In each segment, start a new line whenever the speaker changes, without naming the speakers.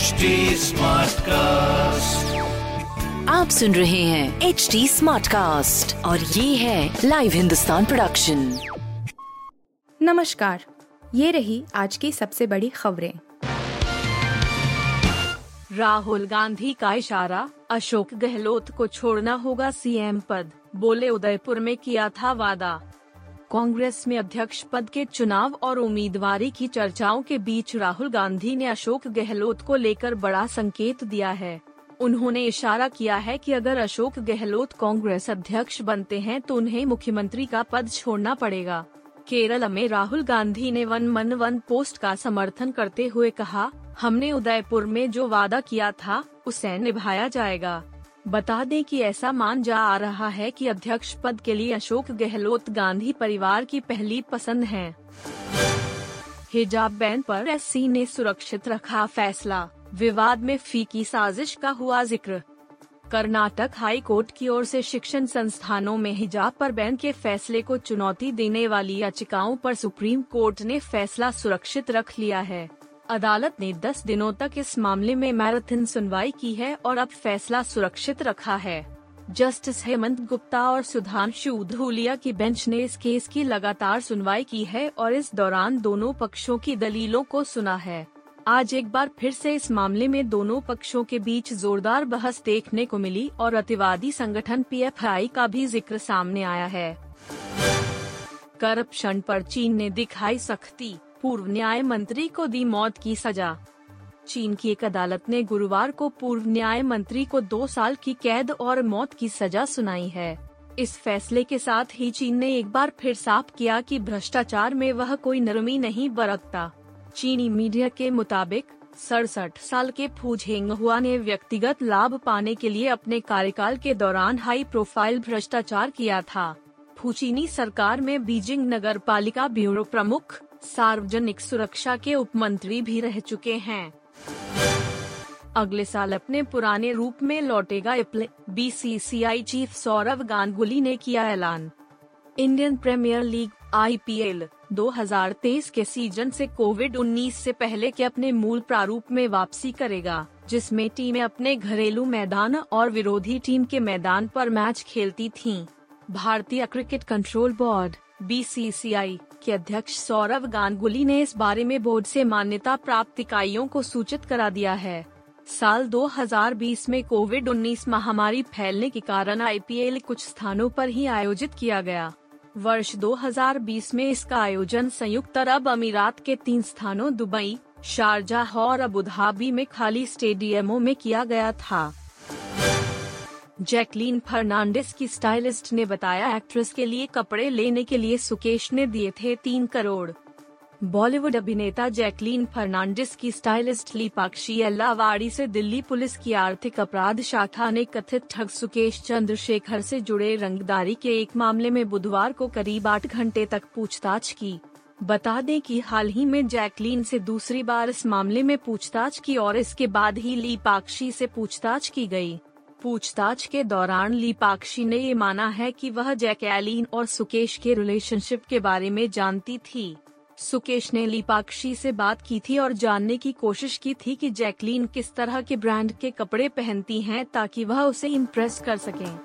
HD Smartcast.
आप सुन रहे हैं एच डी स्मार्ट कास्ट और ये है लाइव हिंदुस्तान प्रोडक्शन
नमस्कार ये रही आज की सबसे बड़ी खबरें।
राहुल गांधी का इशारा अशोक गहलोत को छोड़ना होगा सीएम पद बोले उदयपुर में किया था वादा। कांग्रेस में अध्यक्ष पद के चुनाव और उम्मीदवारी की चर्चाओं के बीच राहुल गांधी ने अशोक गहलोत को लेकर बड़ा संकेत दिया है। उन्होंने इशारा किया है कि अगर अशोक गहलोत कांग्रेस अध्यक्ष बनते हैं तो उन्हें मुख्यमंत्री का पद छोड़ना पड़ेगा। केरल में राहुल गांधी ने वन मन वन पोस्ट का समर्थन करते हुए कहा, हमने उदयपुर में जो वादा किया था, उसे निभाया जाएगा। बता दें कि ऐसा मान जा आ रहा है कि अध्यक्ष पद के लिए अशोक गहलोत गांधी परिवार की पहली पसंद हैं। हिजाब बैन पर एससी ने सुरक्षित रखा फैसला। विवाद में फ़ी की साजिश का हुआ ज़िक्र। कर्नाटक हाई कोर्ट की ओर से शिक्षण संस्थानों में हिजाब पर बैन के फैसले को चुनौती देने वाली याचिकाओं पर सुप्रीम कोर्ट ने फैसला सुरक्षित रख लिया है। अदालत ने 10 दिनों तक इस मामले में मैराथन सुनवाई की है और अब फैसला सुरक्षित रखा है। जस्टिस हेमंत गुप्ता और सुधांशु धूलिया की बेंच ने इस केस की लगातार सुनवाई की है और इस दौरान दोनों पक्षों की दलीलों को सुना है। आज एक बार फिर से इस मामले में दोनों पक्षों के बीच जोरदार बहस देखने को मिली और अतिवादी संगठन पीएफआई का भी ज़िक्र सामने आया है। करप्शन पर चीन ने दिखाई सख्ती पूर्व न्याय मंत्री को दी मौत की सजा। चीन की एक अदालत ने गुरुवार को पूर्व न्याय मंत्री को दो साल की कैद और मौत की सजा सुनाई है। इस फैसले के साथ ही चीन ने एक बार फिर साफ़ किया कि भ्रष्टाचार में वह कोई नरमी नहीं बरतता। चीनी मीडिया के मुताबिक, सड़सठ साल के फूझेंग हुआ ने व्यक्तिगत लाभ पाने के लिए अपने कार्यकाल के दौरान हाई प्रोफ़ाइल भ्रष्टाचार किया था। फूचीनी सरकार में बीजिंग नगर पालिका ब्यूरो प्रमुख सार्वजनिक सुरक्षा के उप मंत्री भी रह चुके हैं अगले साल अपने पुराने रूप में लौटेगा बीसीसीआई चीफ सौरव गांगुली ने किया ऐलान इंडियन प्रीमियर लीग आईपीएल 2023 के सीज़न से कोविड 19 से पहले के अपने मूल प्रारूप में वापसी करेगा, जिसमें टीमें अपने घरेलू मैदान और विरोधी टीम के मैदान पर मैच खेलती थीं। भारतीय क्रिकेट कंट्रोल बोर्ड बीसीसीआई के अध्यक्ष सौरव गांगुली ने इस बारे में बोर्ड से मान्यता प्राप्त इकाइयों को सूचित करा दिया है। साल 2020 में कोविड 19 महामारी फैलने के कारण आईपीएल कुछ स्थानों पर ही आयोजित किया गया। वर्ष 2020 में इसका आयोजन संयुक्त अरब अमीरात के तीन स्थानों दुबई, शारजाह और अबू धाबी में खाली स्टेडियमों में किया गया था। जैकलीन फर्नांडिस की स्टाइलिस्ट ने बताया, एक्ट्रेस के लिए कपड़े लेने के लिए सुकेश ने दिए थे तीन करोड़ बॉलीवुड अभिनेता जैकलीन फर्नांडिस की स्टाइलिस्ट लीपाक्षी अल्लावाड़ी से दिल्ली पुलिस की आर्थिक अपराध शाखा ने कथित ठग सुकेश चंद्रशेखर से जुड़े रंगदारी के एक मामले में बुधवार को करीब आठ घंटे तक पूछताछ की बता दें कि हाल ही में जैकलीन से दूसरी बार इस मामले में पूछताछ की और इसके बाद ही लीपाक्षी से पूछताछ की गई। पूछताछ के दौरान लीपाक्षी ने ये माना है कि वह जैकैलीन और सुकेश के रिलेशनशिप के बारे में जानती थी सुकेश ने लीपाक्षी से बात की थी और जानने की कोशिश की थी कि जैकलीन किस तरह के ब्रांड के कपड़े पहनती हैं ताकि वह उसे इम्प्रेस कर सकें।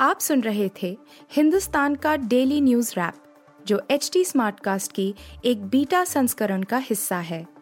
आप सुन रहे थे हिंदुस्तान का डेली न्यूज़ रैप, जो एच टी स्मार्टकास्ट की एक बीटा संस्करण का हिस्सा है